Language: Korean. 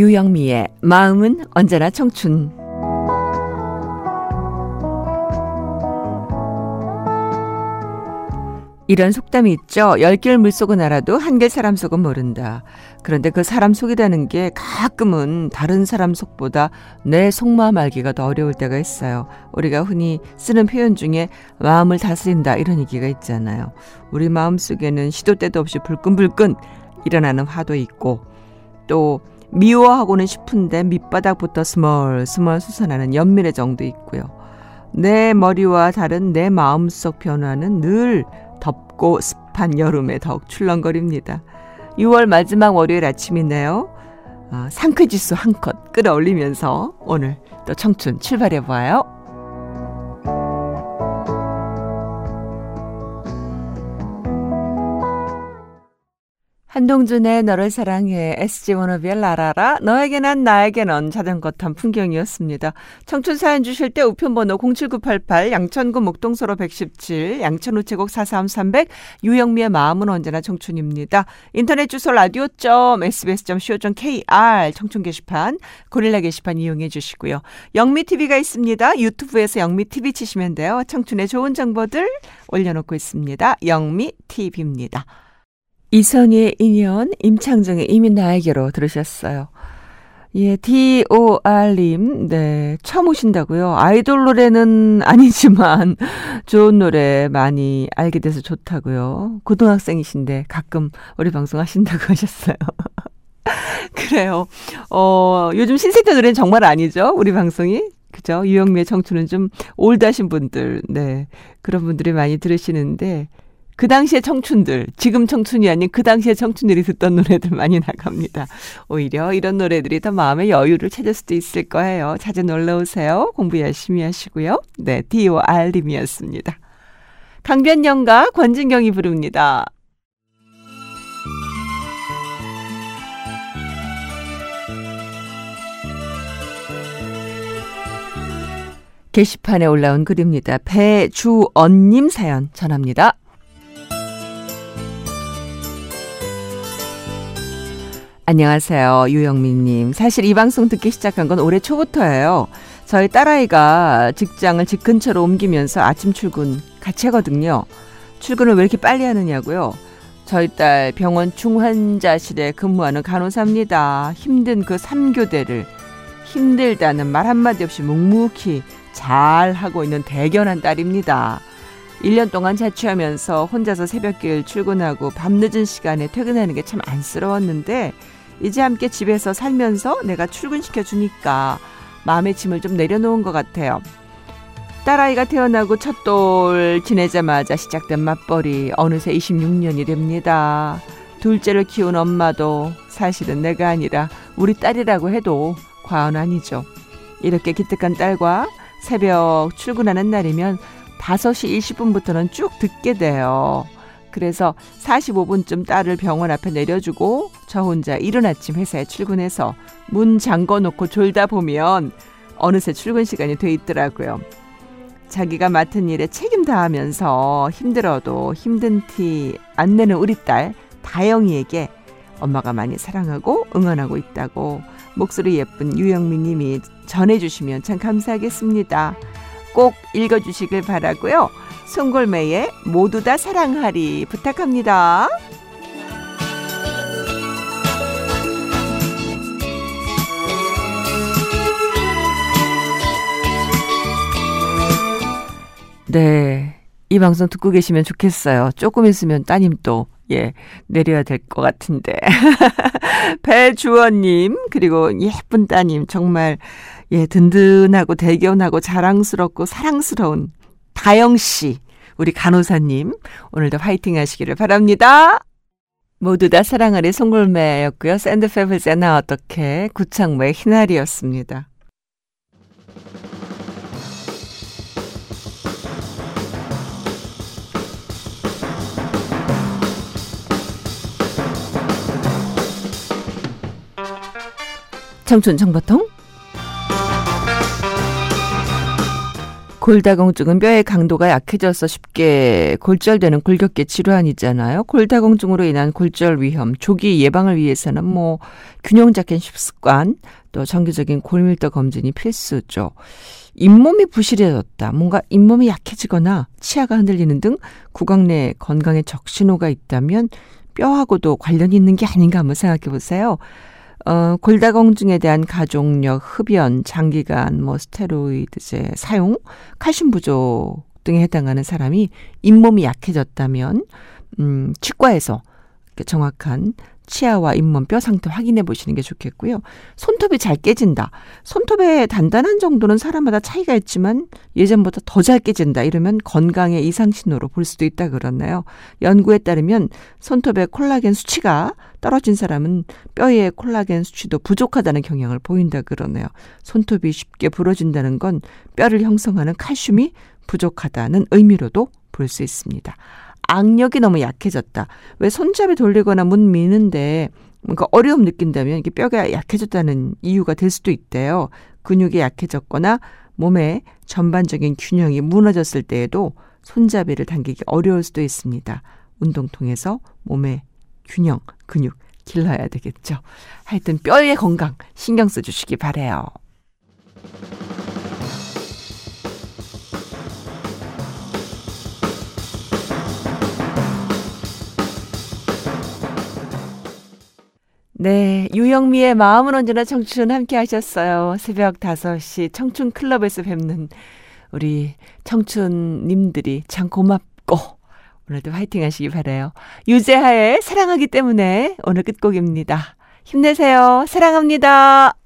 유영미의 마음은 언제나 청춘. 이런 속담이 있죠. 열 길 물속은 알아도 한 길 사람 속은 모른다. 그런데 그 사람 속이라는 게 가끔은 다른 사람 속보다 내 속마음 알기가 더 어려울 때가 있어요. 우리가 흔히 쓰는 표현 중에 마음을 다스린다 이런 얘기가 있잖아요. 우리 마음 속에는 시도 때도 없이 불끈불끈 일어나는 화도 있고 또 미워하고는 싶은데 밑바닥부터 스멀스멀 솟아나는 연민의 정도 있고요. 내 머리와 다른 내 마음속 변화는 늘 덥고 습한 여름에 더욱 출렁거립니다. 6월 마지막 월요일 아침이네요. 어, 상쾌지수 한컷 끌어올리면서 오늘 또 청춘 출발해봐요. 한동준의 너를 사랑해 SG 워너비의 라라라 너에게 난 나에게 넌 자전거 탄 풍경이었습니다. 청춘 사연 주실 때 우편번호 07988 양천구 목동서로 117 양천 우체국 43300 유영미의 마음은 언제나 청춘입니다. 인터넷 주소 라디오 sbs.co.kr 청춘 게시판 고릴라 게시판 이용해 주시고요. 영미 TV가 있습니다. 유튜브에서 영미 TV 치시면 돼요. 청춘의 좋은 정보들 올려놓고 있습니다. 영미 TV입니다. 이선희의 인연, 임창정의 이미 나에게로 들으셨어요. 예, DOR님, 네, 처음 오신다고요. 아이돌 노래는 아니지만 좋은 노래 많이 알게 돼서 좋다고요. 고등학생이신데 가끔 우리 방송 하신다고 하셨어요. 그래요. 어, 요즘 신세대 노래는 정말 아니죠? 우리 방송이? 그죠? 유영미의 청춘은 좀 올드하신 분들, 네. 그런 분들이 많이 들으시는데, 그 당시의 청춘들, 지금 청춘이 아닌 그 당시의 청춘들이 듣던 노래들 많이 나갑니다. 오히려 이런 노래들이 더 마음의 여유를 찾을 수도 있을 거예요. 자주 놀러 오세요. 공부 열심히 하시고요. 네, D.O.R.님이었습니다. 강변영과 권진경이 부릅니다. 게시판에 올라온 글입니다. 배주언님 사연 전합니다. 안녕하세요. 유영민님. 사실 이 방송 듣기 시작한 건 올해 초부터예요. 저희 딸아이가 직장을 집 근처로 옮기면서 아침 출근 같이 하거든요. 출근을 왜 이렇게 빨리 하느냐고요? 저희 딸 병원 중환자실에 근무하는 간호사입니다. 힘든 그 3교대를 힘들다는 말 한마디 없이 묵묵히 잘 하고 있는 대견한 딸입니다. 1년 동안 자취하면서 혼자서 새벽길 출근하고 밤늦은 시간에 퇴근하는 게 참 안쓰러웠는데 이제 함께 집에서 살면서 내가 출근시켜 주니까 마음의 짐을 좀 내려놓은 것 같아요. 딸아이가 태어나고 첫돌 지내자마자 시작된 맞벌이 어느새 26년이 됩니다. 둘째를 키운 엄마도 사실은 내가 아니라 우리 딸이라고 해도 과언 아니죠. 이렇게 기특한 딸과 새벽 출근하는 날이면 5시 20분부터는 쭉 듣게 돼요. 그래서 45분쯤 딸을 병원 앞에 내려주고 저 혼자 이른 아침 회사에 출근해서 문 잠궈 놓고 졸다 보면 어느새 출근 시간이 돼 있더라고요. 자기가 맡은 일에 책임 다하면서 힘들어도 힘든 티 안 내는 우리 딸 다영이에게 엄마가 많이 사랑하고 응원하고 있다고 목소리 예쁜 유영민 님이 전해주시면 참 감사하겠습니다. 꼭 읽어주시길 바라고요. 송골매의 모두 다 사랑하리 부탁합니다. 네. 이 방송 듣고 계시면 좋겠어요. 조금 있으면 따님 또, 예, 내려야 될 것 같은데. 배주원님, 그리고 예쁜 따님, 정말, 예, 든든하고 대견하고 자랑스럽고 사랑스러운 다영 씨, 우리 간호사님, 오늘도 화이팅 하시기를 바랍니다. 모두 다 사랑하리 송골매였고요. 샌드페블즈의 나 어떻게 구창모의 희날이었습니다. 청춘 정보통 골다공증은 뼈의 강도가 약해져서 쉽게 골절되는 골격계 질환이잖아요. 골다공증으로 인한 골절 위험, 조기 예방을 위해서는 뭐 균형 잡힌 식습관, 또 정기적인 골밀도 검진이 필수죠. 잇몸이 부실해졌다. 뭔가 잇몸이 약해지거나 치아가 흔들리는 등 구강 내 건강에 적신호가 있다면 뼈하고도 관련이 있는 게 아닌가 한번 생각해 보세요. 어, 골다공증에 대한 가족력, 흡연, 장기간, 뭐 스테로이드제 사용, 칼슘 부족 등에 해당하는 사람이 잇몸이 약해졌다면 음, 치과에서 정확한 치아와 잇몸 뼈 상태 확인해 보시는 게 좋겠고요. 손톱이 잘 깨진다. 손톱의 단단한 정도는 사람마다 차이가 있지만 예전보다 더 잘 깨진다. 이러면 건강의 이상 신호로 볼 수도 있다 그러나요. 연구에 따르면 손톱의 콜라겐 수치가 떨어진 사람은 뼈의 콜라겐 수치도 부족하다는 경향을 보인다 그러네요. 손톱이 쉽게 부러진다는 건 뼈를 형성하는 칼슘이 부족하다는 의미로도 볼 수 있습니다. 악력이 너무 약해졌다. 왜 손잡이 돌리거나 문 미는데 뭔가 어려움 느낀다면 이게 뼈가 약해졌다는 이유가 될 수도 있대요. 근육이 약해졌거나 몸의 전반적인 균형이 무너졌을 때에도 손잡이를 당기기 어려울 수도 있습니다. 운동 통해서 몸의 균형, 근육 길러야 되겠죠. 하여튼 뼈의 건강 신경 써주시기 바래요. 네, 유영미의 마음은 언제나 청춘 함께 하셨어요. 새벽 5시 청춘 클럽에서 뵙는 우리 청춘님들이 참 고맙고 오늘도 화이팅 하시기 바래요. 유재하의 사랑하기 때문에 오늘 끝곡입니다. 힘내세요. 사랑합니다.